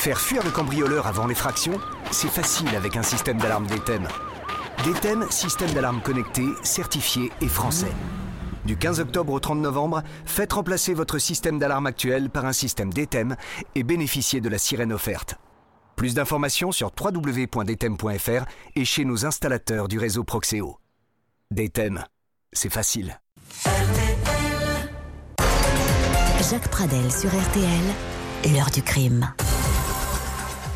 Faire fuir le cambrioleur avant l'effraction, c'est facile avec un système d'alarme DTEM. DTEM, système d'alarme connecté, certifié et français. Du 15 octobre au 30 novembre, faites remplacer votre système d'alarme actuel par un système DTEM et bénéficiez de la sirène offerte. Plus d'informations sur www.dtem.fr et chez nos installateurs du réseau Proxéo. DTEM, c'est facile. Jacques Pradel sur RTL, l'heure du crime.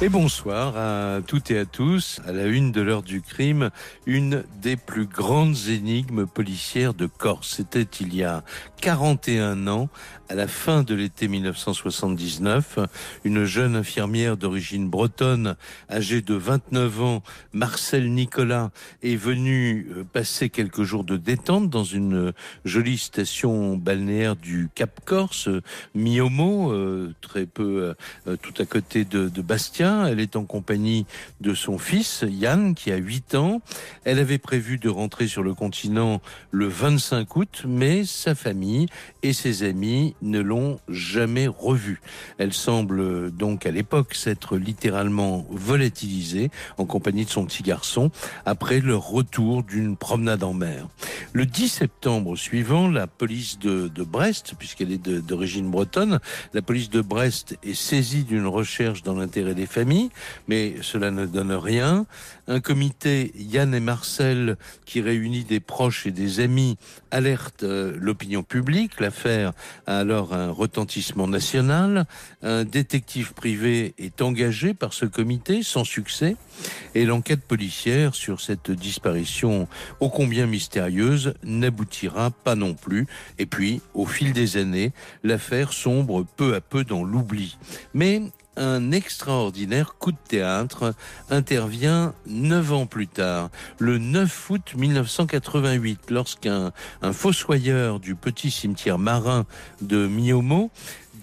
Et bonsoir à toutes et à tous. À la une de l'heure du crime, une des plus grandes énigmes policières de Corse. C'était il y a 41 ans, à la fin de l'été 1979. Une jeune infirmière d'origine bretonne, âgée de 29 ans, Marcel Nicolas, est venue euh, passer quelques jours de détente dans une jolie station balnéaire du Cap Corse, Miomo, euh, très peu euh, tout à côté de Bastia. Elle est en compagnie de son fils, Yann, qui a 8 ans. Elle avait prévu de rentrer sur le continent le 25 août, mais sa famille et ses amis ne l'ont jamais revue. Elle semble donc à l'époque s'être littéralement volatilisée en compagnie de son petit garçon après leur retour d'une promenade en mer. Le 10 septembre suivant, la police de, de Brest, puisqu'elle est d'origine bretonne, la police de Brest est saisie d'une recherche dans l'intérêt des familles, mais cela ne donne rien. Un comité Yann et Marcel qui réunit des proches et des amis alerte euh, l'opinion publique. L'affaire a alors un retentissement national. Un détective privé est engagé par ce comité sans succès et l'enquête policière sur cette disparition ô combien mystérieuse n'aboutira pas non plus. Et puis, au fil des années, l'affaire sombre peu à peu dans l'oubli. Mais un extraordinaire coup de théâtre intervient neuf ans plus tard, le 9 août 1988, lorsqu'un un fossoyeur du petit cimetière marin de Miomo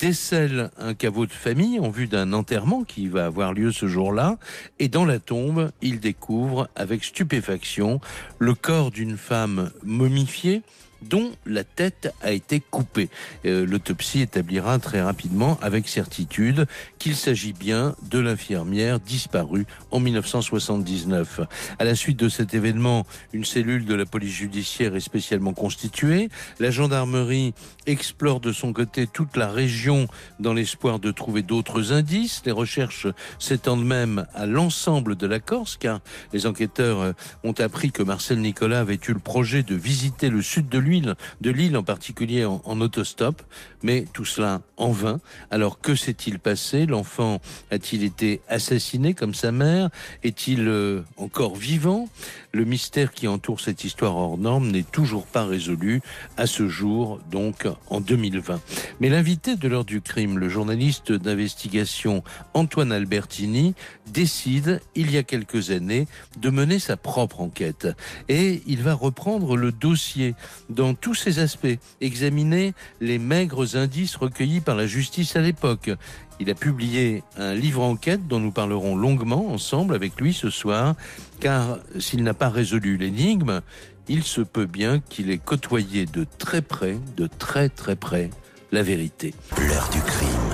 décèle un caveau de famille en vue d'un enterrement qui va avoir lieu ce jour-là, et dans la tombe, il découvre avec stupéfaction le corps d'une femme momifiée dont la tête a été coupée. Euh, l'autopsie établira très rapidement avec certitude qu'il s'agit bien de l'infirmière disparue en 1979. À la suite de cet événement, une cellule de la police judiciaire est spécialement constituée. La gendarmerie explore de son côté toute la région dans l'espoir de trouver d'autres indices. Les recherches s'étendent même à l'ensemble de la Corse car les enquêteurs ont appris que Marcel Nicolas avait eu le projet de visiter le sud de l'île, de l'île en particulier en, en autostop, mais tout cela en vain. Alors que s'est-il passé? L'enfant a-t-il été assassiné comme sa mère? Est-il euh, encore vivant? Le mystère qui entoure cette histoire hors norme n'est toujours pas résolu à ce jour, donc en 2020. Mais l'invité de l'heure du crime, le journaliste d'investigation Antoine Albertini, décide, il y a quelques années, de mener sa propre enquête. Et il va reprendre le dossier dans tous ses aspects, examiner les maigres indices recueillis par la justice à l'époque. Il a publié un livre enquête dont nous parlerons longuement ensemble avec lui ce soir, car s'il n'a pas résolu l'énigme, il se peut bien qu'il ait côtoyé de très près, de très très près, la vérité. L'heure du crime.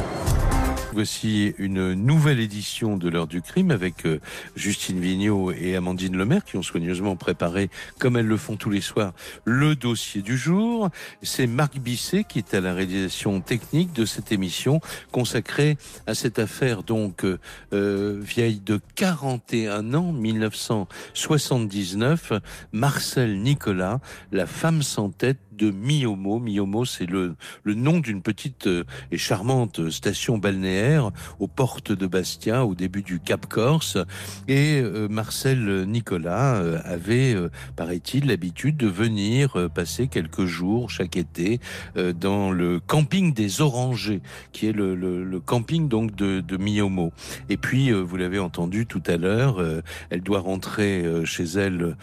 Voici une nouvelle édition de l'heure du crime avec euh, Justine Vignot et Amandine Lemaire qui ont soigneusement préparé, comme elles le font tous les soirs, le dossier du jour. C'est Marc Bisset qui est à la réalisation technique de cette émission consacrée à cette affaire donc euh, euh, vieille de 41 ans, 1979. Marcel Nicolas, la femme sans tête de Miomo. Miomo, c'est le, le nom d'une petite euh, et charmante station balnéaire aux portes de Bastia, au début du Cap Corse. Et euh, Marcel Nicolas euh, avait, paraît-il, l'habitude de venir passer quelques jours chaque été dans le camping des Orangers, qui est le, le, camping donc de, de Miomo. Et puis, vous l'avez entendu tout à l'heure, elle doit rentrer chez elle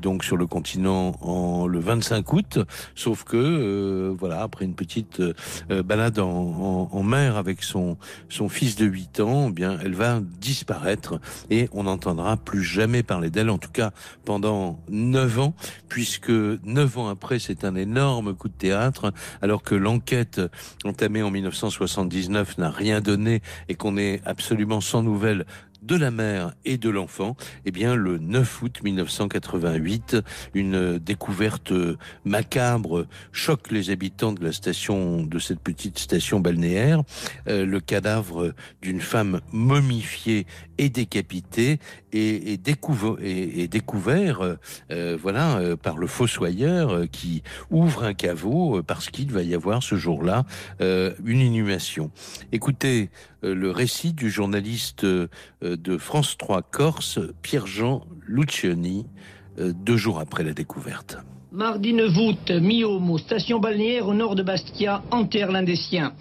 donc sur le continent en le 25 août sauf que voilà, après une petite balade en, en, mer avec son son fils de 8 ans, eh bien elle va disparaître et on n'entendra plus jamais parler d'elle, en tout cas pendant 9 ans, puisque 9 ans après, c'est un énorme coup de théâtre, alors que l'enquête entamée en 1979 n'a rien donné et qu'on est absolument sans nouvelles de la mère et de l'enfant, eh bien le 9 août 1988, une découverte macabre choque les habitants de la station de cette petite station balnéaire, euh, le cadavre d'une femme momifiée et décapitée et, découvert, découvert euh, voilà euh, par le fossoyeur qui ouvre un caveau parce qu'il va y avoir ce jour-là une inhumation. Écoutez le récit du journaliste de France 3 Corse, Pierre-Jean Lucioni, euh, deux jours après la découverte. Mardi 9 août, mi-homo, station balnéaire au nord de Bastia, enterre l'un des siens.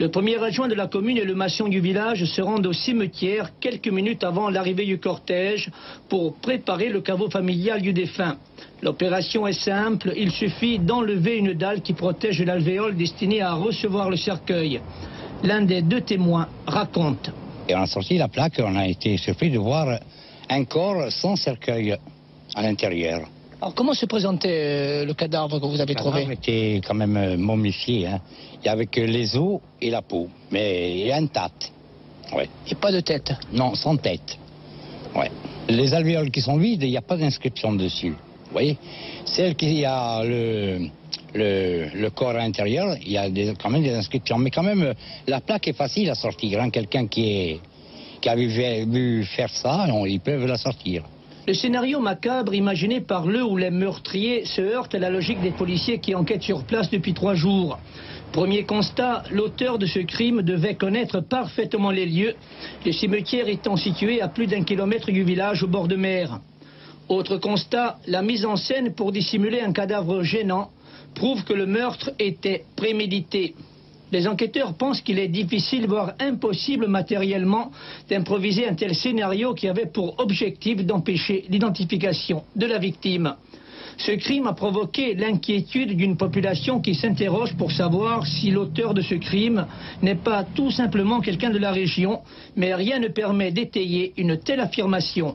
Le premier adjoint de la commune et le maçon du village se rendent au cimetière quelques minutes avant l'arrivée du cortège pour préparer le caveau familial du défunt. L'opération est simple, il suffit d'enlever une dalle qui protège l'alvéole destinée à recevoir le cercueil. L'un des deux témoins raconte. Et on a sorti la plaque, on a été surpris de voir un corps sans cercueil à l'intérieur. Alors comment se présentait euh, le cadavre que vous avez trouvé Le était quand même euh, momifié. Hein. Il y avait que les os et la peau, mais il y a une tête. Ouais. Et pas de tête Non, sans tête. Ouais. Les alvéoles qui sont vides, il n'y a pas d'inscription dessus. Vous voyez? Celle qui a le, le, corps à l'intérieur, il y a quand même des inscriptions. Mais quand même, la plaque est facile à sortir. Hein. Quelqu'un qui, qui a vu, faire ça, ils peuvent la sortir. Le scénario macabre imaginé par le ou les meurtriers se heurte à la logique des policiers qui enquêtent sur place depuis trois jours. Premier constat, l'auteur de ce crime devait connaître parfaitement les lieux, le cimetière étant situé à plus d'un kilomètre du village au bord de mer. Autre constat, la mise en scène pour dissimuler un cadavre gênant prouve que le meurtre était prémédité. Les enquêteurs pensent qu'il est difficile, voire impossible matériellement, d'improviser un tel scénario qui avait pour objectif d'empêcher l'identification de la victime. Ce crime a provoqué l'inquiétude d'une population qui s'interroge pour savoir si l'auteur de ce crime n'est pas tout simplement quelqu'un de la région, mais rien ne permet d'étayer une telle affirmation.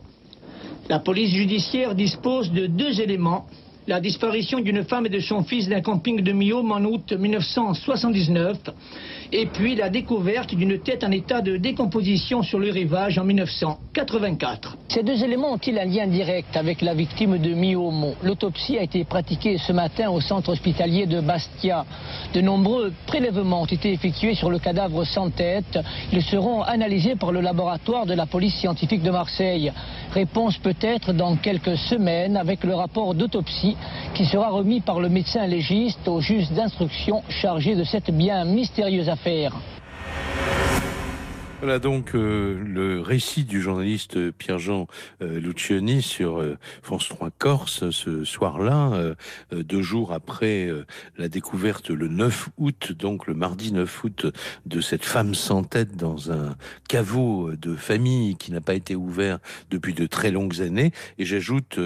La police judiciaire dispose de deux éléments la disparition d'une femme et de son fils d'un camping de Miome en août 1979, et puis la découverte d'une tête en état de décomposition sur le rivage en 1984. Ces deux éléments ont-ils un lien direct avec la victime de Miomo L'autopsie a été pratiquée ce matin au centre hospitalier de Bastia. De nombreux prélèvements ont été effectués sur le cadavre sans tête. Ils seront analysés par le laboratoire de la police scientifique de Marseille. Réponse peut-être dans quelques semaines avec le rapport d'autopsie qui sera remis par le médecin légiste au juge d'instruction chargé de cette bien mystérieuse affaire. Voilà donc euh, le récit du journaliste Pierre-Jean euh, sur euh, France 3 Corse ce soir-là, deux jours après la découverte le 9 août, donc le mardi 9 août, de cette femme sans tête dans un caveau de famille qui n'a pas été ouvert depuis de très longues années. Et j'ajoute,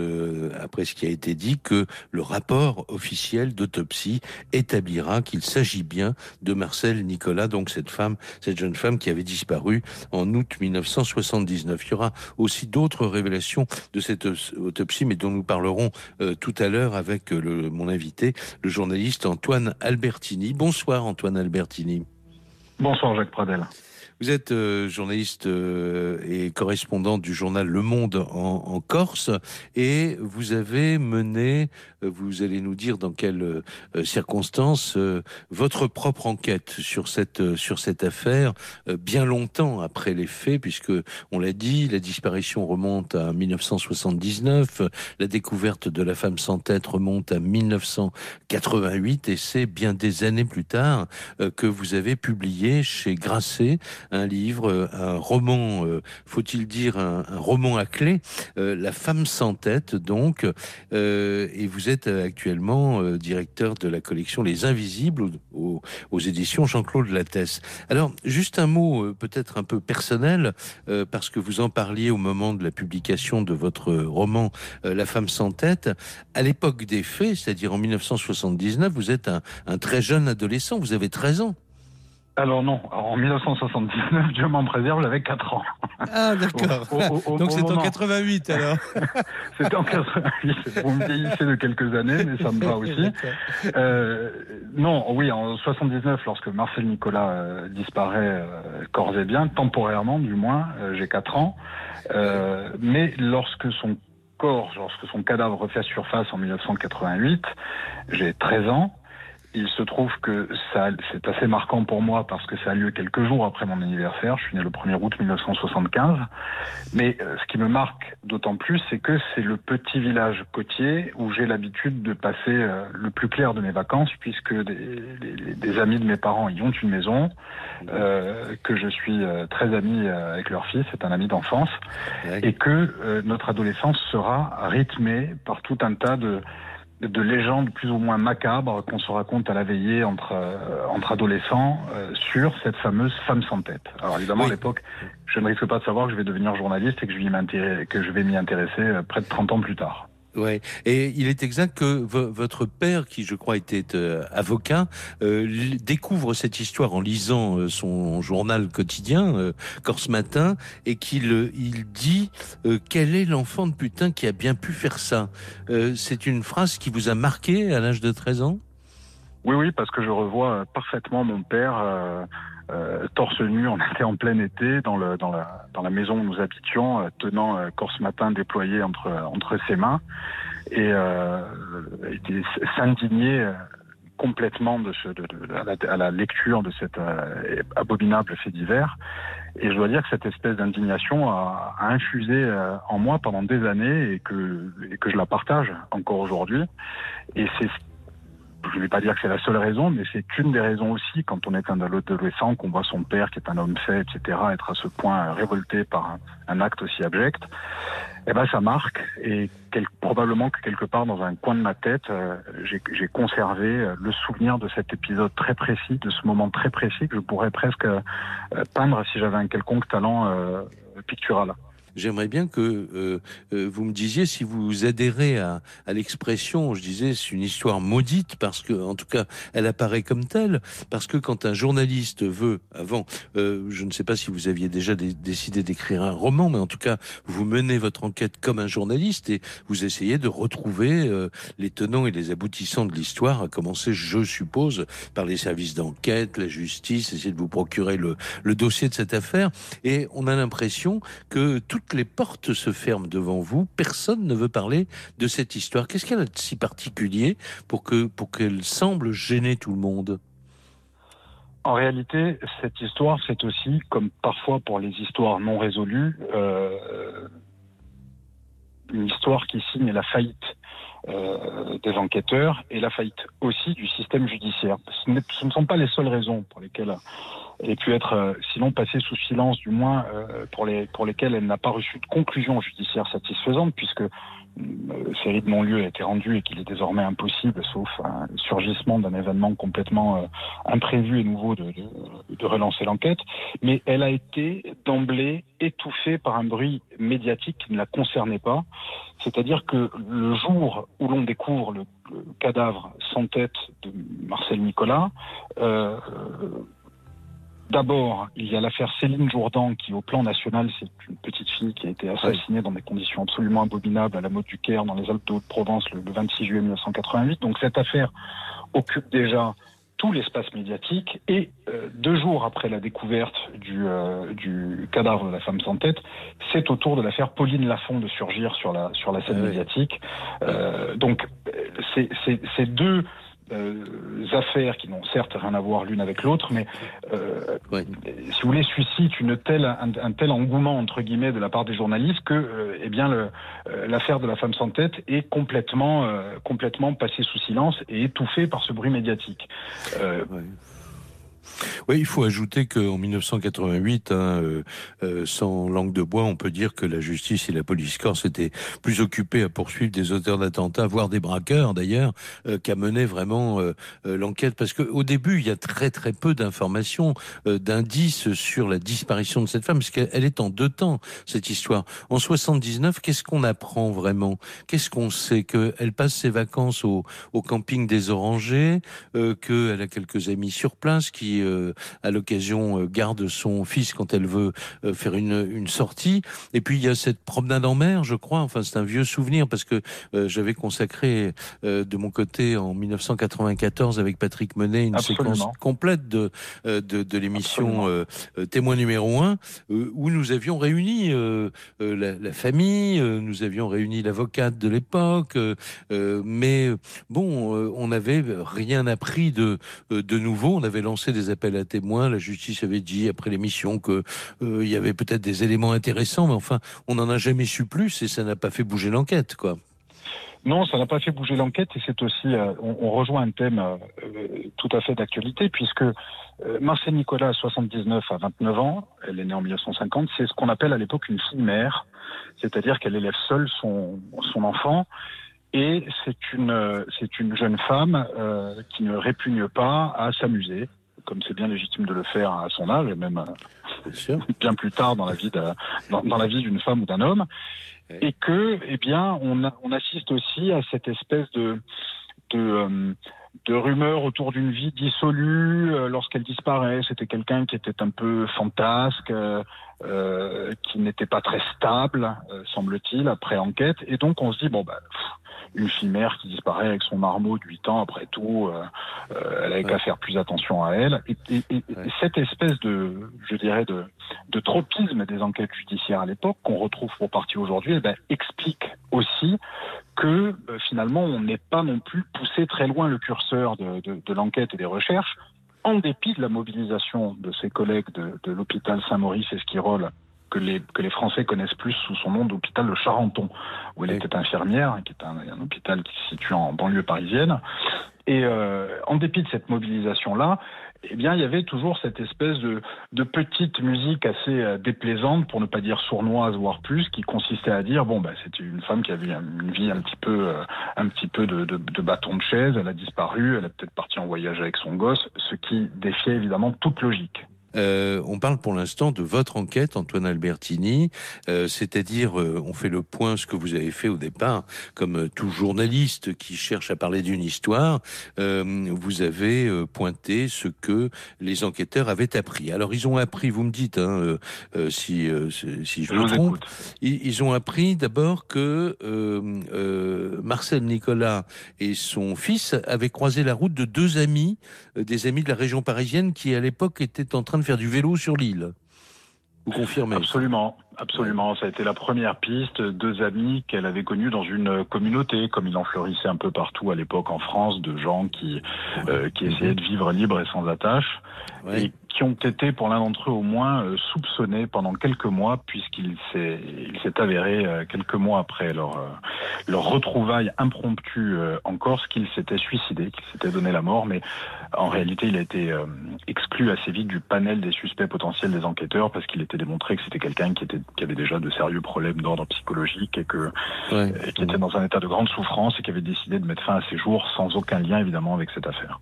après ce qui a été dit, que le rapport officiel d'autopsie établira qu'il s'agit bien de Marcel Nicolas, donc cette femme, cette jeune femme qui avait disparu en août 1979. Il y aura aussi d'autres révélations de cette autopsie, mais dont nous parlerons euh, tout à l'heure avec euh, mon invité, le journaliste Antoine Albertini. Bonsoir Antoine Albertini. Bonsoir Jacques Pradel. Vous êtes euh, journaliste euh, et correspondant du journal Le Monde en, Corse et vous avez mené, euh, vous allez nous dire dans quelles circonstances, votre propre enquête sur cette, sur cette affaire bien longtemps après les faits, puisque on l'a dit, la disparition remonte à 1979, la découverte de la femme sans tête remonte à 1988 et c'est bien des années plus tard que vous avez publié chez Grasset un livre, un roman, faut-il dire un, roman à clé, La femme sans tête, donc, et vous êtes actuellement directeur de la collection Les Invisibles aux, éditions Jean-Claude Lattès. Alors, juste un mot peut-être un peu personnel, parce que vous en parliez au moment de la publication de votre roman La femme sans tête. À l'époque des faits, c'est-à-dire en 1979, vous êtes un très jeune adolescent, vous avez 13 ans. Alors non, en 1979, Dieu m'en préserve, j'avais 4 ans. Ah d'accord. Donc c'est en 88 alors. c'est en 88. Vous me vieillissez de quelques années, mais ça me va aussi. Euh, non, oui, en 79, lorsque Marcel Nicolas euh, disparaît euh, corps et bien, temporairement du moins, j'ai 4 ans. mais lorsque son corps, lorsque son cadavre refait surface en 1988, j'ai 13 ans. Il se trouve que ça, c'est assez marquant pour moi parce que ça a lieu quelques jours après mon anniversaire. Je suis né le 1er août 1975. Mais euh, ce qui me marque d'autant plus, c'est que c'est le petit village côtier où j'ai l'habitude de passer euh, le plus clair de mes vacances, puisque des, amis de mes parents y ont une maison, euh, que je suis très ami avec leur fils, c'est un ami d'enfance, et que notre adolescence sera rythmée par tout un tas de de légendes plus ou moins macabres qu'on se raconte à la veillée entre, euh, entre adolescents euh, sur cette fameuse femme sans tête. Alors évidemment, à l'époque, je ne risque pas de savoir que je vais devenir journaliste et que je vais m'y intéresser euh, près de 30 ans plus tard. Ouais. Et il est exact que votre père, qui je crois était euh, avocat, euh, découvre cette histoire en lisant euh, son journal quotidien, Corse Matin, et qu'il il dit quel est l'enfant de putain qui a bien pu faire ça? C'est une phrase qui vous a marqué à l'âge de 13 ans? Oui, oui, parce que je revois parfaitement mon père euh, torse nu, on était en plein été dans, le, dans, la, dans la maison où nous habitions, euh, tenant euh, Corse Matin déployé entre, entre ses mains et euh, s'indigner complètement de ce, de, à, la, lecture de cet abominable fait divers. Et je dois dire que cette espèce d'indignation a, a, infusé en moi pendant des années et que, et que je la partage encore aujourd'hui. Et c'est je ne vais pas dire que c'est la seule raison, mais c'est une des raisons aussi, quand on est un adolescent, qu'on voit son père, qui est un homme fait, etc., être à ce point révolté par un, acte aussi abject, eh ben ça marque. Et probablement que quelque part dans un coin de ma tête, euh, j'ai conservé euh, le souvenir de cet épisode très précis, de ce moment très précis que je pourrais presque euh, peindre si j'avais un quelconque talent pictural. J'aimerais bien que euh, euh, vous me disiez si vous adhérez à, à l'expression, je disais, c'est une histoire maudite parce que, en tout cas, elle apparaît comme telle. Parce que quand un journaliste veut, avant, euh, je ne sais pas si vous aviez déjà décidé d'écrire un roman, mais en tout cas, vous menez votre enquête comme un journaliste et vous essayez de retrouver euh, les tenants et les aboutissants de l'histoire, à commencer, je suppose, par les services d'enquête, la justice, essayer de vous procurer le, le dossier de cette affaire. Et on a l'impression que tout les portes se ferment devant vous, personne ne veut parler de cette histoire. Qu'est-ce qu'elle a de si particulier pour pour qu'elle semble gêner tout le monde? En réalité, cette histoire, c'est aussi, comme parfois pour les histoires non résolues, euh, une histoire qui signe la faillite euh, des enquêteurs et la faillite aussi du système judiciaire. Ce, ne sont pas les seules raisons pour lesquelles elle ait pu être, euh, sinon passée sous silence, du moins euh, pour, les, pour lesquelles elle n'a pas reçu de conclusion judiciaire satisfaisante, puisque série de non-lieu a été rendue et qu'il est désormais impossible, sauf un surgissement d'un événement complètement euh, imprévu et nouveau, de, relancer l'enquête. Mais elle a été d'emblée étouffée par un bruit médiatique qui ne la concernait pas. C'est-à-dire que le jour où l'on découvre le, le, cadavre sans tête de Marcel Nicolas, euh, D'abord, il y a l'affaire Céline Jourdan, qui au plan national, c'est une petite fille qui a été assassinée dans des conditions absolument abominables à la mode du Caire, dans les Alpes de Haute-Provence, le, 26 juillet 1988. Donc cette affaire occupe déjà tout l'espace médiatique. Et euh, deux jours après la découverte du, euh, du, cadavre de la femme sans tête, c'est au tour de l'affaire Pauline Lafont de surgir sur la, sur la scène ah médiatique. Euh, donc c'est deux euh, affaires qui n'ont certes rien à voir l'une avec l'autre, mais euh, si vous voulez, suscite une telle, un, tel engouement entre guillemets de la part des journalistes que, euh, eh bien, l'affaire de la femme sans tête est complètement, complètement passée sous silence et étouffée par ce bruit médiatique. Oui, il faut ajouter qu'en 1988, hein, euh, euh, sans langue de bois, on peut dire que la justice et la police corse étaient plus occupés à poursuivre des auteurs d'attentats, voire des braqueurs d'ailleurs, euh, qu'à mener vraiment l'enquête. Parce qu'au début, il y a très très peu d'informations, d'indices sur la disparition de cette femme, parce qu'elle est en deux temps, cette histoire. En 79, qu'est-ce qu'on apprend vraiment? Qu'est-ce qu'on sait? Qu'elle passe ses vacances au, au camping des Orangers, qu'elle a quelques amis sur place qui euh, à l'occasion euh, garde son fils quand elle veut euh, faire une, une sortie. Et puis il y a cette promenade en mer, je crois. Enfin, c'est un vieux souvenir parce que j'avais consacré de mon côté en 1994 avec Patrick Menet une séquence complète de de, de l'émission Témoin numéro un où nous avions réuni la, la, famille, nous avions réuni l'avocate de l'époque, mais bon, on n'avait rien appris de de nouveau. On avait lancé des appels à témoins. La justice avait dit après l'émission que euh, il y avait peut-être des éléments intéressants, mais enfin, on n'en a jamais su plus et ça n'a pas fait bouger l'enquête, quoi. Non, ça n'a pas fait bouger l'enquête et c'est aussi, euh, on, rejoint un thème euh, tout à fait d'actualité puisque Marcel Nicolas a 79 à 29 ans, elle est née en 1950, c'est ce qu'on appelle à l'époque une fille mère, c'est-à-dire qu'elle élève seule son, enfant et c'est une jeune femme qui ne répugne pas à s'amuser, comme c'est bien légitime de le faire à son âge, et même euh, bien plus tard dans la vie dans, la vie d'une femme ou d'un homme, et que, eh bien, on, on assiste aussi à cette espèce de de, euh, de rumeurs autour d'une vie dissolue euh, lorsqu'elle disparaît. C'était quelqu'un qui était un peu fantasque, qui n'était pas très stable, semble-t-il, après enquête. Et donc on se dit bon bah une fille mère qui disparaît avec son marmot de 8 ans, après tout, euh, euh, elle avait qu'à faire plus attention à elle. Et, cette espèce de, je dirais, de, de tropisme des enquêtes judiciaires à l'époque, qu'on retrouve pour partie aujourd'hui, eh ben, explique aussi que euh, finalement, on n'est pas non plus poussé très loin le curseur de, de, de l'enquête et des recherches, en dépit de la mobilisation de ses collègues de, de l'hôpital Saint-Maurice Esquirol que les, que les Français connaissent plus sous son nom d'hôpital de Charenton, où elle était infirmière, qui est un, un, hôpital qui se situe en banlieue parisienne. Et euh, en dépit de cette mobilisation-là, eh bien, il y avait toujours cette espèce de, petite musique assez euh, déplaisante, pour ne pas dire sournoise, voire plus, qui consistait à dire bon, bah, c'était une femme qui avait une vie un petit peu, euh, un petit peu de, de, de, bâton de chaise. Elle a disparu, elle est peut-être partie en voyage avec son gosse, ce qui défiait évidemment toute logique. Euh, on parle pour l'instant de votre enquête, Antoine Albertini, euh, c'est-à-dire euh, on fait le point, ce que vous avez fait au départ, comme tout journaliste qui cherche à parler d'une histoire, vous avez pointé ce que les enquêteurs avaient appris. Alors ils ont appris, vous me dites, hein, si, si je, me trompe, ils, ils, ont appris d'abord que Marcel Nicolas et son fils avaient croisé la route de deux amis, des amis de la région parisienne qui à l'époque étaient en train de faire du vélo sur l'île. Vous confirmez? Absolument, absolument. Ça a été la première piste. Deux amis qu'elle avait connus dans une communauté, comme il en fleurissait un peu partout à l'époque en France, de gens qui euh, qui essayaient de vivre libre et sans attache, et qui ont été, pour l'un d'entre eux au moins, euh, soupçonnés pendant quelques mois, puisqu'il s'est il s'est avéré euh, quelques mois après leur leur retrouvaille impromptue en Corse qu'il s'était suicidé, qu'il s'était donné la mort, mais en réalité, il a été exclu assez vite du panel des suspects potentiels des enquêteurs parce qu'il était démontré que c'était quelqu'un qui était qui avait déjà de sérieux problèmes d'ordre psychologique et que qui était dans un état de grande souffrance et qui avait décidé de mettre fin à ses jours sans aucun lien évidemment avec cette affaire.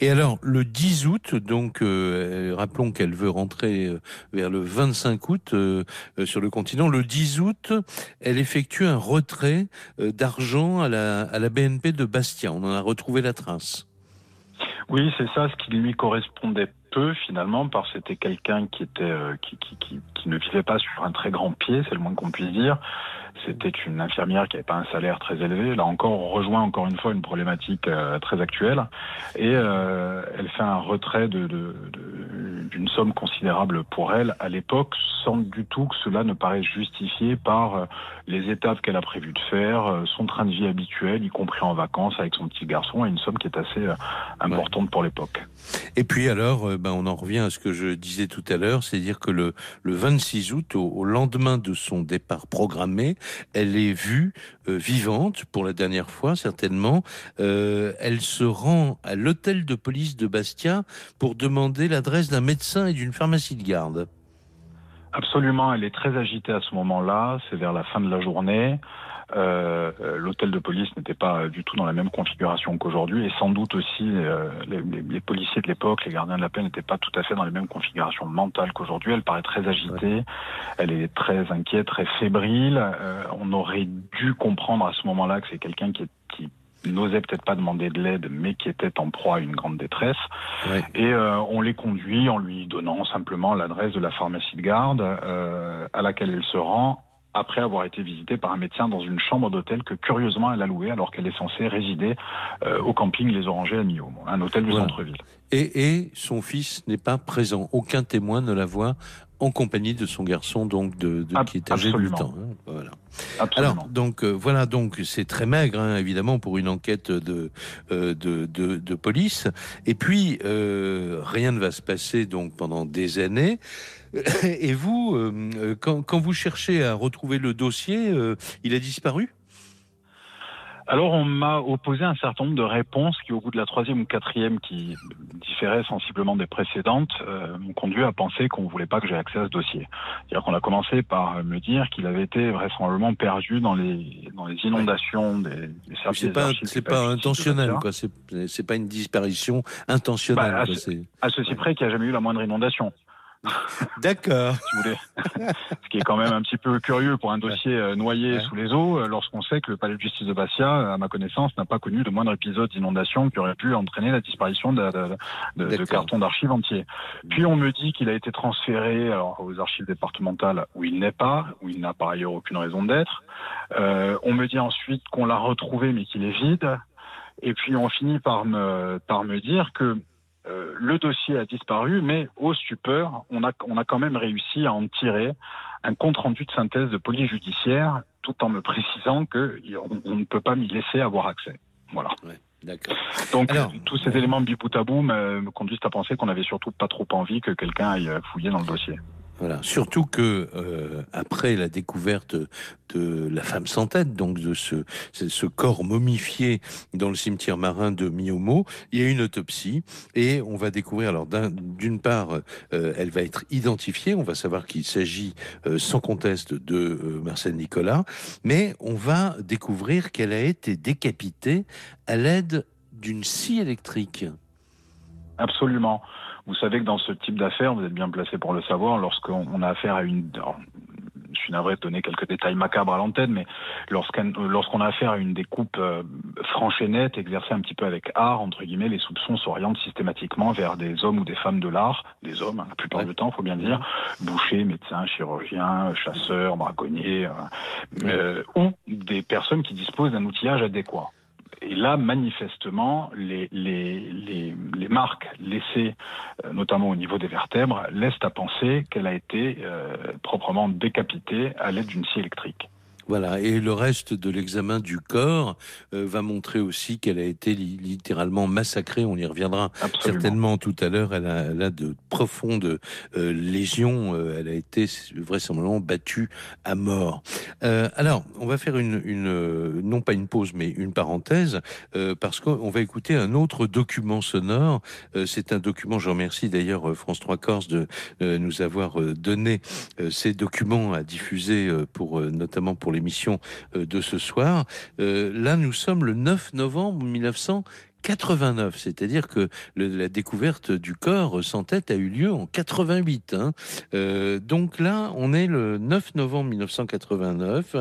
Et alors, le 10 août, donc, euh, rappelons qu'elle veut rentrer euh, vers le 25 août euh, sur le continent. Le 10 août, elle effectue un retrait d'argent à la, à la BNP de Bastia. On en a retrouvé la trace. Oui, c'est ça, ce qui lui correspondait peu finalement, parce que c'était quelqu'un qui était euh, qui, ne vivait pas sur un très grand pied, c'est le moins qu'on puisse dire. C'était une infirmière qui n'avait pas un salaire très élevé. Là encore, on rejoint encore une fois une problématique euh, très actuelle. Et euh, elle fait un retrait d'une somme considérable pour elle à l'époque, sans du tout que cela ne paraisse justifié par euh, les étapes qu'elle a prévu de faire, son train de vie habituel, y compris en vacances avec son petit garçon, et une somme qui est assez importante pour l'époque. Et puis alors, ben, on en revient à ce que je disais tout à l'heure, c'est-à-dire que le 26 août, au, lendemain de son départ programmé, elle est vue euh, vivante pour la dernière fois, certainement. Euh, elle se rend à l'hôtel de police de Bastia pour demander l'adresse d'un médecin et d'une pharmacie de garde. Absolument, elle est très agitée à ce moment-là, c'est vers la fin de la journée. Euh, l'hôtel de police n'était pas du tout dans la même configuration qu'aujourd'hui et sans doute aussi euh, les, policiers de l'époque, les gardiens de la paix n'étaient pas tout à fait dans les mêmes configurations mentales qu'aujourd'hui. Elle paraît très agitée, elle est très inquiète, très fébrile. Euh, on aurait dû comprendre à ce moment-là que c'est quelqu'un qui, qui n'osait peut-être pas demander de l'aide, mais qui était en proie à une grande détresse. Et on les conduit en lui donnant simplement l'adresse de la pharmacie de garde à laquelle elle se rend après avoir été visitée par un médecin dans une chambre d'hôtel que curieusement elle a louée alors qu'elle est censée résider euh, au camping Les Orangers à Millau, un hôtel du centre-ville. Et, et, son fils n'est pas présent. Aucun témoin ne la voit en compagnie de son garçon, donc de, de qui est âgé de 8 ans. Hein, voilà. Alors, donc euh, voilà, donc c'est très maigre, hein, évidemment, pour une enquête de, euh, de, de, de, police. Et puis, euh, rien ne va se passer donc pendant des années. Et vous, euh, quand, quand, vous cherchez à retrouver le dossier, il a disparu? Alors on m'a opposé un certain nombre de réponses qui, au bout de la troisième ou quatrième, qui différaient sensiblement des précédentes, euh, m'ont conduit à penser qu'on ne voulait pas que j'ai accès à ce dossier. C'est-à-dire qu'on a commencé par me dire qu'il avait été vraisemblablement perdu dans les dans les inondations des, des services. C'est pas c'est pas intentionnel quoi. C'est pas une disparition intentionnelle. Bah, à, à, ceci près qu'il n'y a jamais eu la moindre inondation. D'accord. Ce qui est quand même un petit peu curieux pour un dossier euh, noyé sous les eaux, euh, lorsqu'on sait que le palais de justice de Bastia, à ma connaissance, n'a pas connu de moindre épisode d'inondation qui aurait pu entraîner la disparition de, de, cartons d'archives entiers. Puis on me dit qu'il a été transféré aux archives départementales où il n'est pas, où il n'a par ailleurs aucune raison d'être. Euh, on me dit ensuite qu'on l'a retrouvé mais qu'il est vide. Et puis on finit par me, par me dire que euh, le dossier a disparu, mais au stupeur, on a, on a quand même réussi à en tirer un compte-rendu de synthèse de police judiciaire, tout en me précisant que on, ne peut pas m'y laisser avoir accès. Voilà. D'accord. Donc tous ces éléments bout à bout me, me conduisent à penser qu'on avait surtout pas trop envie que quelqu'un aille fouiller dans le dossier. Surtout que euh, après la découverte de la femme sans tête, donc de ce, ce corps momifié dans le cimetière marin de Miomo, il y a une autopsie et on va découvrir. Alors d'une part, euh, elle va être identifiée, on va savoir qu'il s'agit euh, sans conteste de Marcel Nicolas, mais on va découvrir qu'elle a été décapitée à l'aide d'une scie électrique. Absolument. Vous savez que dans ce type d'affaires, vous êtes bien placé pour le savoir, lorsqu'on a affaire à une... je suis navré de donner quelques détails macabres à l'antenne, mais lorsqu'on a affaire à une découpe euh, franche et nette, exercée un petit peu avec art, entre guillemets, les soupçons s'orientent systématiquement vers des hommes ou des femmes de l'art, des hommes, hein, la plupart du temps, faut bien dire, bouchers, médecins, chirurgiens, chasseurs, braconniers, euh, euh, ou des personnes qui disposent d'un outillage adéquat. Et là, manifestement, les, les, les, marques laissées, euh, notamment au niveau des vertèbres, laissent à penser qu'elle a été euh, proprement décapitée à l'aide d'une scie électrique. Voilà, et le reste de l'examen du corps euh, va montrer aussi qu'elle a été littéralement massacrée. On y reviendra certainement tout à l'heure. Elle a, de profondes euh, lésions. Euh, elle a été vraisemblablement battue à mort. alors, on va faire une, une, non pas une pause, mais une parenthèse, parce qu'on va écouter un autre document sonore. C'est un document. Je remercie d'ailleurs France 3 Corse de nous avoir donné ces documents à diffuser pour notamment pour les mission euh, de ce soir. Euh, là, nous sommes le 9 novembre 1989, c'est-à-dire que la découverte du corps sans tête a eu lieu en 88. Hein. Euh, donc là, on est le 9 novembre 1989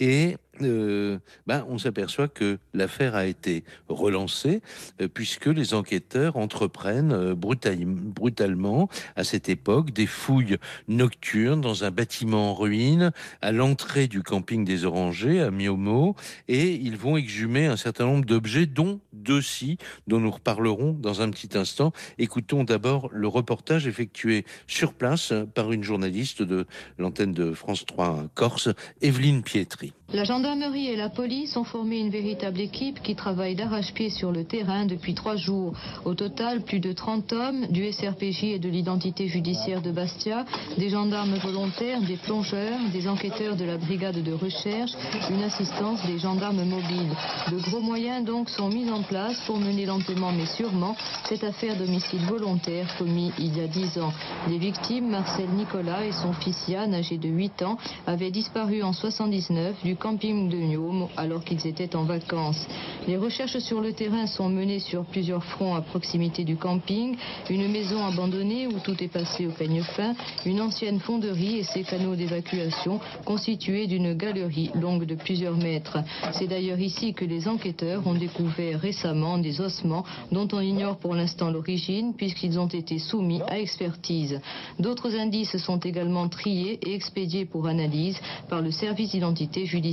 et euh, ben, on s'aperçoit que l'affaire a été relancée euh, puisque les enquêteurs entreprennent euh, brutalement à cette époque des fouilles nocturnes dans un bâtiment en ruine à l'entrée du camping des Orangers à Miomo et ils vont exhumer un certain nombre d'objets dont deux scies dont nous reparlerons dans un petit instant. Écoutons d'abord le reportage effectué sur place par une journaliste de l'antenne de France 3 Corse, Evelyne Pietri. La gendarmerie et la police ont formé une véritable équipe qui travaille d'arrache-pied sur le terrain depuis trois jours. Au total, plus de 30 hommes du SRPJ et de l'identité judiciaire de Bastia, des gendarmes volontaires, des plongeurs, des enquêteurs de la brigade de recherche, une assistance des gendarmes mobiles. De gros moyens donc sont mis en place pour mener lentement mais sûrement cette affaire d'homicide volontaire commis il y a dix ans. Les victimes, Marcel Nicolas et son fils Yann, âgé de 8 ans, avaient disparu en 79 du camping de Niom alors qu'ils étaient en vacances. Les recherches sur le terrain sont menées sur plusieurs fronts à proximité du camping, une maison abandonnée où tout est passé au peigne fin, une ancienne fonderie et ses canaux d'évacuation constitués d'une galerie longue de plusieurs mètres. C'est d'ailleurs ici que les enquêteurs ont découvert récemment des ossements dont on ignore pour l'instant l'origine puisqu'ils ont été soumis à expertise. D'autres indices sont également triés et expédiés pour analyse par le service d'identité judiciaire.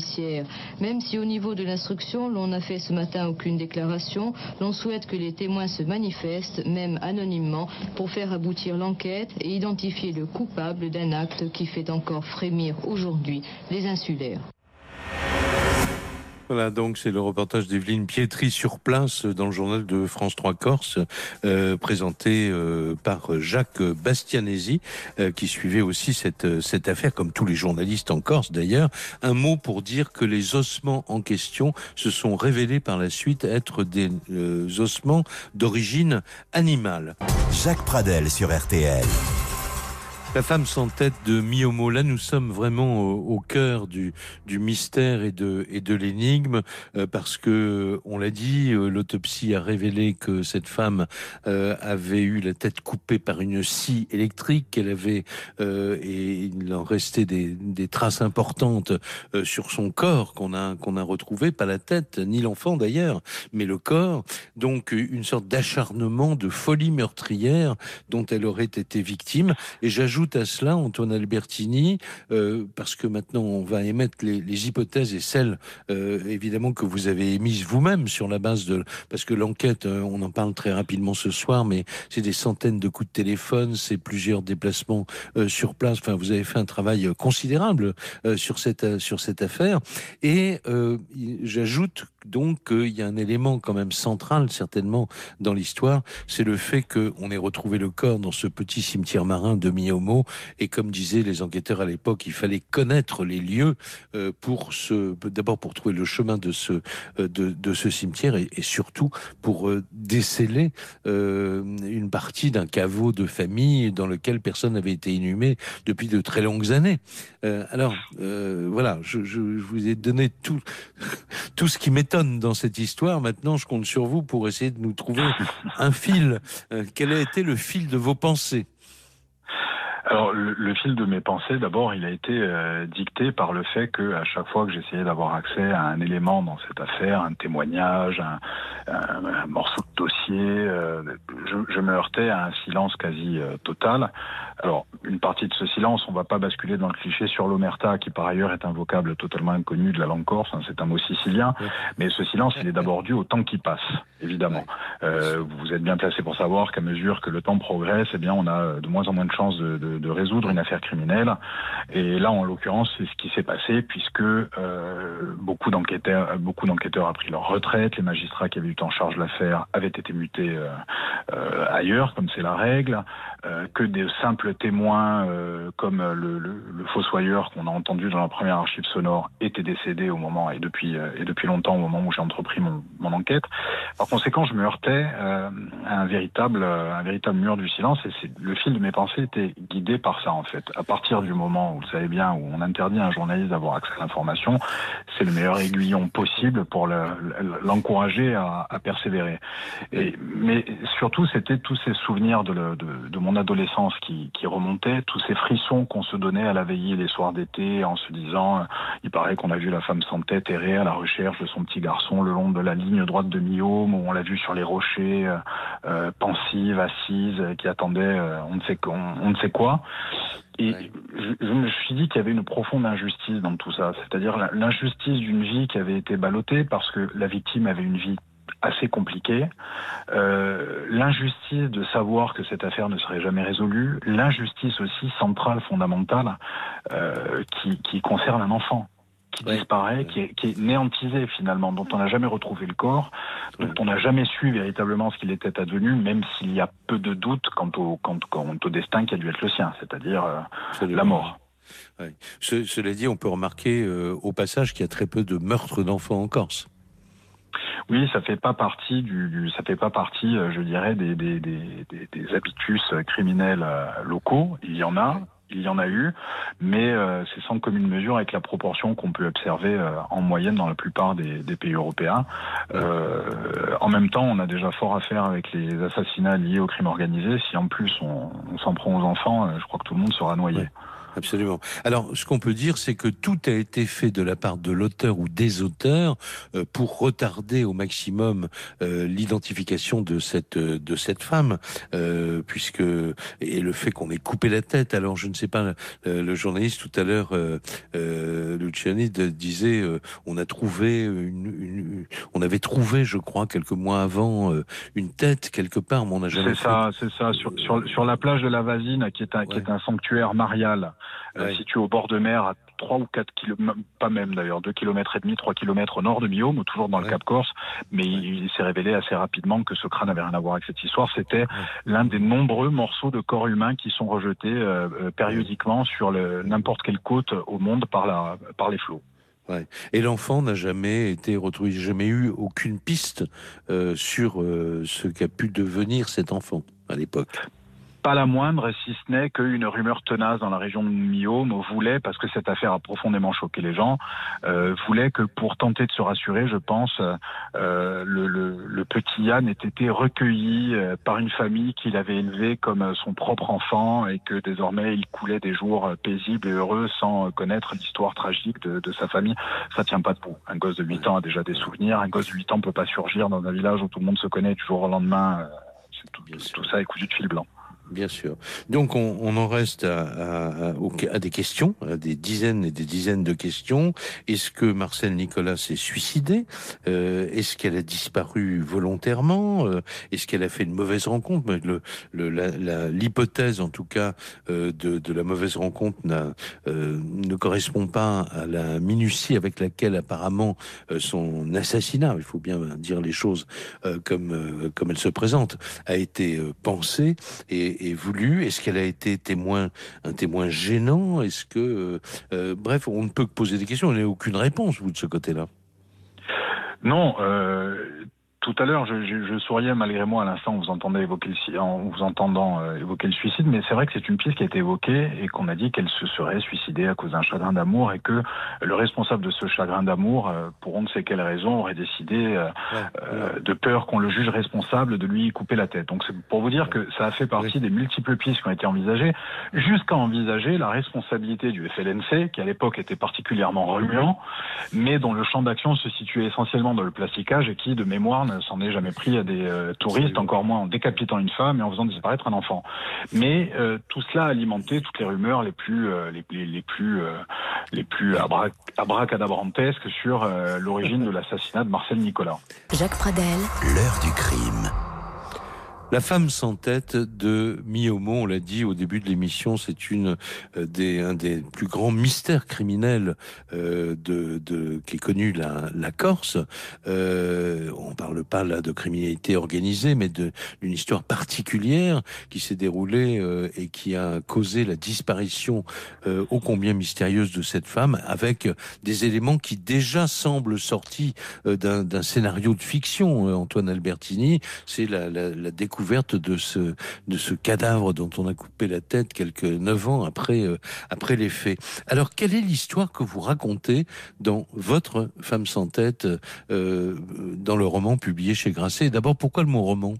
Même si au niveau de l'instruction, l'on n'a fait ce matin aucune déclaration, l'on souhaite que les témoins se manifestent, même anonymement, pour faire aboutir l'enquête et identifier le coupable d'un acte qui fait encore frémir aujourd'hui les insulaires. Voilà, donc c'est le reportage d'Evelyne Pietri sur place dans le journal de France 3 Corse, euh, présenté euh, par Jacques Bastianesi, euh, qui suivait aussi cette, cette affaire, comme tous les journalistes en Corse d'ailleurs. Un mot pour dire que les ossements en question se sont révélés par la suite être des ossements d'origine animale. Jacques Pradel sur RTL. La femme sans tête de Miomo. Là, nous sommes vraiment au, cœur du, mystère et de, l'énigme, euh, parce que, on l'a dit, euh, l'autopsie a révélé que cette femme euh, avait eu la tête coupée par une scie électrique, qu'elle avait, et il en restait des, des traces importantes sur son corps qu'on a, qu'on a retrouvé, pas la tête, ni l'enfant d'ailleurs, mais le corps. Donc, une sorte d'acharnement, de folie meurtrière dont elle aurait été victime. Et j'ajoute ajoute à cela, Antoine Albertini, euh, parce que maintenant on va émettre les, hypothèses et celles euh, évidemment que vous avez émises vous-même sur la base de, parce que l'enquête, euh, on en parle très rapidement ce soir, mais c'est des centaines de coups de téléphone, c'est plusieurs déplacements sur place. Enfin, vous avez fait un travail considérable sur cette sur cette affaire. Et j'ajoute donc qu'il y a un élément quand même central certainement dans l'histoire, c'est le fait qu'on ait retrouvé le corps dans ce petit cimetière marin de Miomo et comme disaient les enquêteurs à l'époque, il fallait connaître les lieux euh, pour ce d'abord pour trouver le chemin de ce euh, de, ce cimetière et, surtout pour euh, déceler une partie d'un caveau de famille dans lequel personne n'avait été inhumé depuis de très longues années. alors voilà, je, je, vous ai donné tout tout ce qui m'est dans cette histoire. Maintenant, je compte sur vous pour essayer de nous trouver un fil. Euh, quel a été le fil de vos pensées? Alors le, fil de mes pensées, d'abord, il a été euh, dicté par le fait que à chaque fois que j'essayais d'avoir accès à un élément dans cette affaire, un témoignage, un, morceau de dossier, euh, je, me heurtais à un silence quasi total. Alors, une partie de ce silence, on va pas basculer dans le cliché sur l'omerta, qui par ailleurs est un vocable totalement inconnu de la langue corse, hein, c'est un mot sicilien, mais ce silence, il est d'abord dû au temps qui passe, évidemment. Euh, vous êtes bien placé pour savoir qu'à mesure que le temps progresse, eh bien, on a de moins en moins de chances de, de, de résoudre une affaire criminelle. Et là, en l'occurrence, c'est ce qui s'est passé, puisque euh, beaucoup d'enquêteurs, ont pris leur retraite, les magistrats qui avaient eu en charge l'affaire avaient été mutés euh, euh ailleurs, comme c'est la règle, que des simples témoins comme le, le, le fossoyeur qu'on a entendu dans la première archive sonore était décédé au moment et depuis et depuis longtemps au moment où j'ai entrepris mon, enquête. Par conséquent, je me heurtais à un véritable un véritable mur du silence et le fil de mes pensées était guidé par ça en fait. À partir du moment où vous savez bien où on interdit à un journaliste d'avoir accès à l'information, c'est le meilleur aiguillon possible pour l'encourager à, persévérer. Mais surtout c'était tous ces souvenirs de, mon adolescence qui, remontaient, tous ces frissons qu'on se donnait à la veillée les soirs d'été en se disant, euh, il paraît qu'on a vu la femme sans tête errer à la recherche de son petit garçon le long de la ligne droite de Miaume, où on l'a vu sur les rochers, euh, euh pensive, assise, qui attendait on, ne sait quoi. Et je, je, me suis dit qu'il y avait une profonde injustice dans tout ça, c'est-à-dire l'injustice d'une vie qui avait été ballottée parce que la victime avait une vie assez compliqué, euh, l'injustice de savoir que cette affaire ne serait jamais résolue, l'injustice aussi centrale, fondamentale, euh, qui, qui concerne un enfant qui disparaît, qui est, qui est, néantisé finalement, dont on n'a jamais retrouvé le corps, dont on n'a jamais su véritablement ce qu'il était advenu, même s'il y a peu de doutes quant au, quant, quant au destin qui a dû être le sien, c'est-à-dire euh, la mort. Ouais. cela dit, on peut remarquer euh, au passage qu'il y a très peu de meurtres d'enfants en Corse. Oui, ça fait pas partie du, du ça fait pas partie, euh, je dirais, des, des, des, des habitus criminels locaux. Il y en a, il y en a eu, mais euh, c'est sans commune mesure avec la proportion qu'on peut observer euh, en moyenne dans la plupart des, pays européens. Euh, en même temps, on a déjà fort à faire avec les assassinats liés au crime organisé. Si en plus on, s'en prend aux enfants, je crois que tout le monde sera noyé. Absolument. Alors, ce qu'on peut dire, c'est que tout a été fait de la part de l'auteur ou des auteurs euh, pour retarder au maximum euh, l'identification de cette de cette femme, euh, puisque et le fait qu'on ait coupé la tête. Alors, je ne sais pas, euh, le journaliste tout à l'heure, euh, Luciani disait, on a trouvé une, une, on avait trouvé, je crois, quelques mois avant, une tête quelque part, mais on n'a jamais. C'est ça, c'est ça, sur, sur sur la plage de la Vasine, qui est un ouais. qui est un sanctuaire marial ouais. situé au bord de mer à 3 ou 4 kilomètres, pas même d'ailleurs, 2 km et demi, 3 km au nord de Miaume, toujours dans le Cap Corse, mais il, il s'est révélé assez rapidement que ce crâne n'avait rien à voir avec cette histoire. C'était l'un des nombreux morceaux de corps humain qui sont rejetés euh, euh périodiquement sur n'importe quelle côte au monde par, la, par les flots. Ouais. Et l'enfant n'a jamais été retrouvé, jamais eu aucune piste euh, sur euh, ce qu'a pu devenir cet enfant à l'époque pas la moindre, si ce n'est qu'une rumeur tenace dans la région de Miaume voulait, parce que cette affaire a profondément choqué les gens, euh, voulait que pour tenter de se rassurer, je pense, euh, le, le, le, petit Yann ait été recueilli euh, par une famille qu'il avait élevé comme son propre enfant et que désormais il coulait des jours paisibles et heureux sans connaître l'histoire tragique de, de, sa famille. Ça tient pas debout. Un gosse de 8 ans a déjà des souvenirs. Un gosse de 8 ans peut pas surgir dans un village où tout le monde se connaît du jour au lendemain. Tout, tout, ça est cousu de fil blanc. Bien sûr. Donc on, en reste à, des questions, à des dizaines et des dizaines de questions. Est-ce que Marcel Nicolas s'est suicidé? Euh, Est-ce qu'elle a disparu volontairement? Euh, Est-ce qu'elle a fait une mauvaise rencontre? L'hypothèse, en tout cas, euh, de, la mauvaise rencontre ne correspond pas à la minutie avec laquelle apparemment son assassinat, il faut bien dire les choses comme comme elles se présentent, a été pensé et Est-ce qu'elle a été témoin, un témoin gênant? Est-ce que, euh, bref, on ne peut que poser des questions. On n'a aucune réponse vous de ce côté-là. Non. Euh, tout à l'heure, je, je, je, souriais malgré moi à l'instant vous entendez évoquer le, en vous entendant euh, évoquer le suicide, mais c'est vrai que c'est une piste qui a été évoquée et qu'on a dit qu'elle se serait suicidée à cause d'un chagrin d'amour et que le responsable de ce chagrin d'amour, euh, pour on ne sait quelle raison, aurait décidé, euh, ouais, de peur qu'on le juge responsable, de lui couper la tête. Donc c'est pour vous dire que ça a fait partie oui. des multiples pistes qui ont été envisagées, jusqu'à envisager la responsabilité du FLNC, qui à l'époque était particulièrement remuant, mais dont le champ d'action se situait essentiellement dans le plasticage et qui, de mémoire, ne s'en est jamais pris à des euh, touristes, encore moins en décapitant une femme et en faisant disparaître un enfant. Mais euh, tout cela a alimenté toutes les rumeurs les plus euh, les, les, les, plus euh, les plus abrac abracadabrantesques sur euh, l'origine de l'assassinat de Marcel Nicolas. Jacques Pradel, l'heure du crime. La femme sans tête de Miomo, on l'a dit au début de l'émission, c'est une euh, des un des plus grands mystères criminels euh, de, de qui est connu la, la Corse. Euh, on parle pas là de criminalité organisée, mais d'une histoire particulière qui s'est déroulée euh, et qui a causé la disparition euh, ô combien mystérieuse de cette femme, avec des éléments qui déjà semblent sortis euh, d'un scénario de fiction. Antoine Albertini, c'est la, la, la découverte découverte de ce, de ce cadavre dont on a coupé la tête quelques neuf ans après, euh, après les faits. Alors, quelle est l'histoire que vous racontez dans votre Femme sans tête, euh, dans le roman publié chez Grasset? D'abord, pourquoi le mot roman?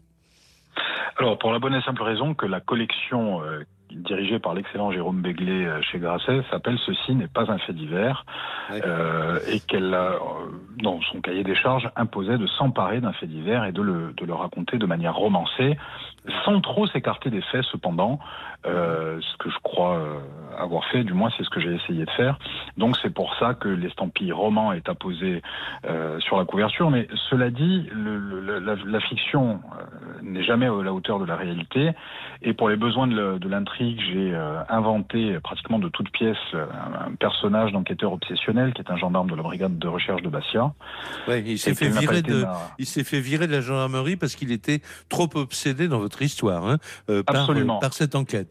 Alors, pour la bonne et simple raison que la collection euh, dirigé par l'excellent Jérôme Béglé euh, chez Grasset, s'appelle Ceci n'est pas un fait divers, euh, et qu'elle a, dans son cahier des charges, imposait de s'emparer d'un fait divers et de le, de le raconter de manière romancée, sans trop s'écarter des faits cependant, euh, ce que je crois euh, avoir fait, du moins c'est ce que j'ai essayé de faire. Donc c'est pour ça que l'estampille roman est apposée euh, sur la couverture, mais cela dit, le, le, la, la, fiction n'est jamais à la hauteur de la réalité, et pour les besoins de l'intrigue, intrigue, j'ai euh, inventé pratiquement de toutes pièces euh, un, personnage d'enquêteur obsessionnel qui est un gendarme de la brigade de recherche de Bastia. Ouais, il s'est fait virer de, il fait virer de la gendarmerie parce qu'il était trop obsédé dans votre histoire, hein, par cette enquête.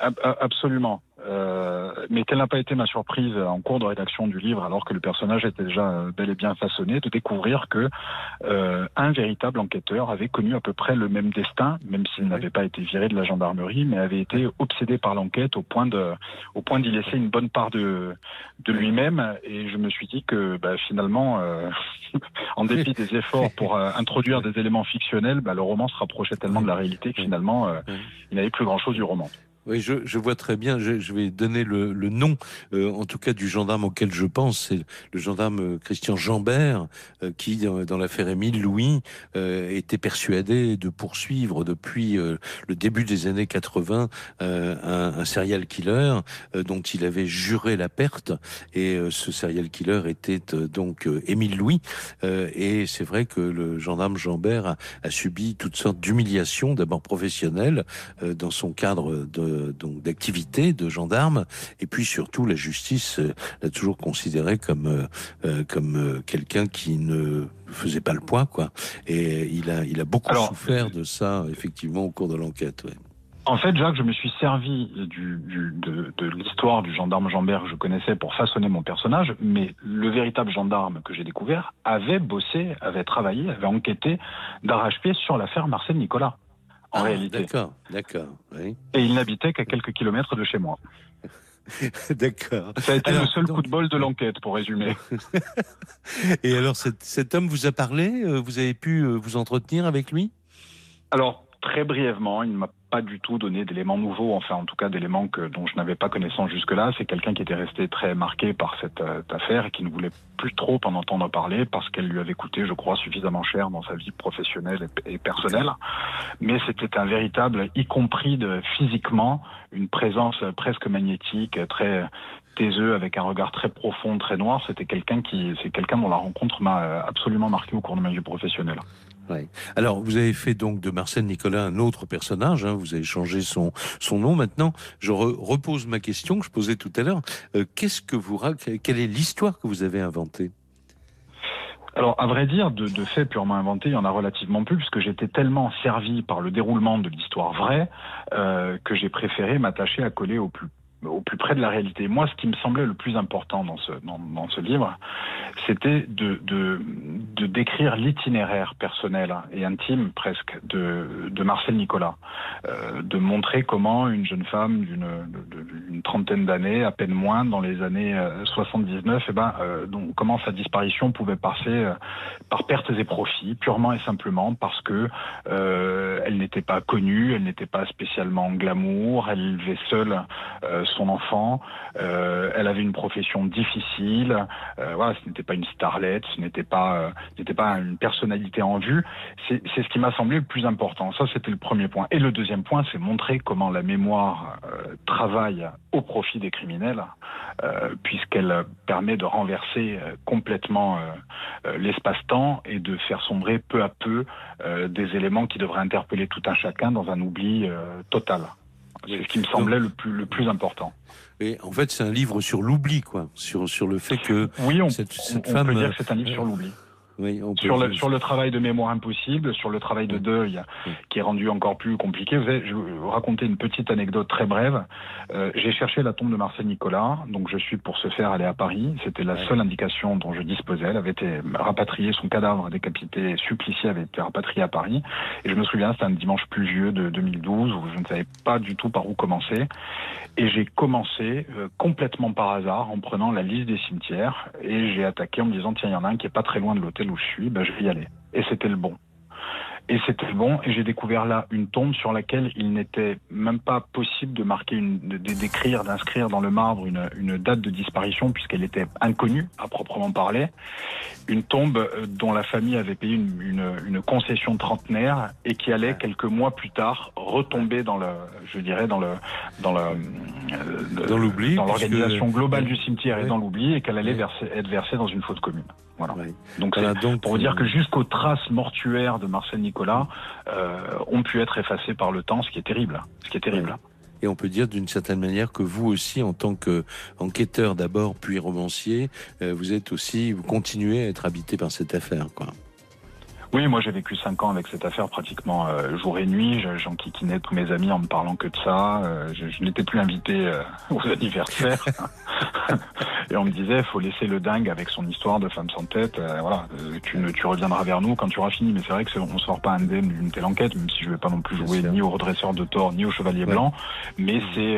Absolument. Euh, mais quelle n'a pas été ma surprise en cours de rédaction du livre, alors que le personnage était déjà euh, bel et bien façonné, de découvrir que euh, un véritable enquêteur avait connu à peu près le même destin, même s'il n'avait pas été viré de la gendarmerie, mais avait été obsédé par l'enquête au point de, au point d'y laisser une bonne part de, de lui-même. Et je me suis dit que bah, finalement, euh, en dépit des efforts pour introduire des éléments fictionnels, bah, le roman se rapprochait tellement de la réalité que finalement, euh, il n'avait plus grand-chose du roman. Oui, je, vois très bien. Je, vais donner le, nom, euh, en tout cas du gendarme auquel je pense, c'est le gendarme euh, Christian Jambert, euh, qui, dans, l'affaire Émile Louis, était persuadé de poursuivre depuis le début des années 80 euh, un, un, serial killer dont il avait juré la perte. Et ce serial killer était donc Émile Louis. et c'est vrai que le gendarme Jambert a subi toutes sortes d'humiliations, d'abord professionnelles, dans son cadre de donc d'activité de gendarme et puis surtout la justice euh, l'a toujours considéré comme euh, euh comme euh, quelqu'un qui ne faisait pas le poids quoi. Et il a il a beaucoup Alors, souffert de ça effectivement au cours de l'enquête ouais. En fait, Jacques, je me suis servi du, du, de, de l'histoire du gendarme Jambert que je connaissais pour façonner mon personnage, mais le véritable gendarme que j'ai découvert avait bossé, avait travaillé, avait enquêté d'arrache-pied sur l'affaire Marcel Nicolas en ah, réalité. D'accord, d'accord. Oui. Et il n'habitait qu'à quelques kilomètres de chez moi. D'accord. Ça a été alors, le seul donc... coup de bol de l'enquête, pour résumer. Et alors, cet, cet, homme vous a parlé euh, Vous avez pu euh, vous entretenir avec lui? Alors, très brièvement, il ne m'a pas du tout donné d'éléments nouveaux, enfin en tout cas d'éléments dont je n'avais pas connaissance jusque-là. C'est quelqu'un qui était resté très marqué par cette euh, affaire et qui ne voulait plus trop en entendre parler parce qu'elle lui avait coûté, je crois, suffisamment cher dans sa vie professionnelle et, personnelle. Mais c'était un véritable, y compris de, physiquement, une présence presque magnétique, très taiseux, avec un regard très profond, très noir. C'était quelqu'un qui, c'est quelqu'un dont la rencontre m'a absolument marqué au cours de ma vie professionnelle. Alors, vous avez fait donc de Marcel Nicolas un autre personnage. Hein, vous avez changé son nom. Maintenant, je re repose ma question que je posais tout à l'heure. Euh, Qu'est-ce que vous quelle est l'histoire que vous avez inventée? Alors, à vrai dire, de, faits purement inventés, il y en a relativement plus, puisque j'étais tellement servi par le déroulement de l'histoire vraie euh, que j'ai préféré m'attacher à coller au plus au plus près de la réalité. Moi, ce qui me semblait le plus important dans ce, dans, ce livre, c'était de, de, de décrire l'itinéraire personnel et intime presque de, de Marcel Nicolas, euh, de montrer comment une jeune femme d'une trentaine d'années, à peine moins, dans les années 79, eh ben, euh, donc, comment sa disparition pouvait passer euh, par pertes et profits, purement et simplement parce que euh, elle n'était pas connue, elle n'était pas spécialement glamour, elle vivait seule euh, son enfant. Euh, elle avait une profession difficile. Euh, voilà, ce n'était pas une starlette, ce n'était pas, euh, n'était pas une personnalité en vue. C'est ce qui m'a semblé le plus important. Ça, c'était le premier point. Et le deuxième point, c'est montrer comment la mémoire travaille au profit des criminels, puisqu'elle permet de renverser complètement l'espace-temps et de faire sombrer peu à peu des éléments qui devraient interpeller tout un chacun dans un oubli total. C'est ce qui me semblait le plus, le plus important. Et en fait, c'est un livre sur l'oubli, quoi, sur sur le fait que oui, on, cette, cette on femme peut dire que c'est un livre sur l'oubli. Oui, on peut sur, le, sur le travail de mémoire impossible, sur le travail de deuil oui. qui est rendu encore plus compliqué. Vous savez, je vais vous raconter une petite anecdote très brève. Euh, J'ai cherché la tombe de Marcel Nicolas, donc je suis pour ce faire allé à Paris. C'était la seule indication dont je disposais. Elle avait été rapatriée, son cadavre décapité, supplicié avait été rapatrié à Paris. Et je me souviens, c'était un dimanche pluvieux de 2012 où je ne savais pas du tout par où commencer. Et j'ai commencé euh, complètement par hasard en prenant la liste des cimetières et j'ai attaqué en me disant tiens il y en a un qui est pas très loin de l'hôtel où je suis, ben, je vais y aller. Et c'était le bon. Et c'était bon, et j'ai découvert là une tombe sur laquelle il n'était même pas possible de marquer, une, d'écrire, d'inscrire dans le marbre une, une date de disparition puisqu'elle était inconnue à proprement parler. Une tombe dont la famille avait payé une, une, une concession trentenaire et qui allait quelques mois plus tard retomber dans le, je dirais dans le, dans le, euh, dans l'oubli, dans l'organisation globale du cimetière et dans l'oubli, et qu'elle allait verser, être versée dans une faute commune. Voilà. Ouais. Donc, voilà, donc pour dire que jusqu'aux traces mortuaires de Marcel Nicolas euh, ont pu être effacées par le temps, ce qui est terrible. Ce qui est terrible. Et on peut dire d'une certaine manière que vous aussi, en tant qu'enquêteur d'abord, puis romancier, euh, vous êtes aussi, vous continuez à être habité par cette affaire, quoi. Oui, moi j'ai vécu cinq ans avec cette affaire pratiquement euh, jour et nuit. J'enquiquinais tous mes amis en me parlant que de ça. Euh, je, je n'étais plus invité euh, aux anniversaires. et on me disait, faut laisser le dingue avec son histoire de femme sans tête. voilà, tu, ne, tu reviendras vers nous quand tu auras fini. Mais c'est vrai que on sort pas indemne d'une telle enquête, même si je vais pas non plus jouer ni au redresseur de tort ni au chevalier blanc. Mais c'est,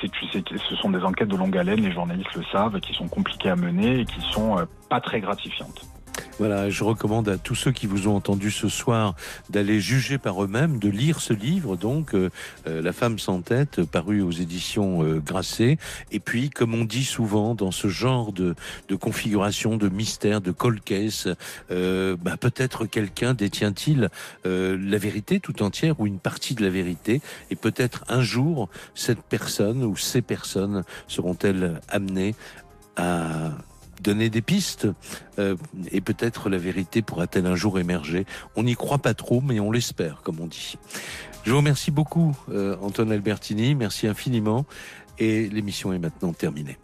c'est, tu sais, ce sont des enquêtes de longue haleine. Les journalistes le savent, qui sont compliquées à mener et qui sont pas très gratifiantes. Voilà, je recommande à tous ceux qui vous ont entendu ce soir d'aller juger par eux-mêmes, de lire ce livre, donc euh, euh, La femme sans tête, paru aux éditions euh, Grasset. Et puis, comme on dit souvent dans ce genre de, de configuration, de mystère, de cold case, bah, peut-être quelqu'un détient-il la vérité tout entière ou une partie de la vérité. Et peut-être un jour, cette personne ou ces personnes seront-elles amenées à donner des pistes euh, et peut-être la vérité pourra-t-elle un jour émerger. On n'y croit pas trop, mais on l'espère, comme on dit. Je vous remercie beaucoup, euh, Antoine Albertini. Merci infiniment. Et l'émission est maintenant terminée.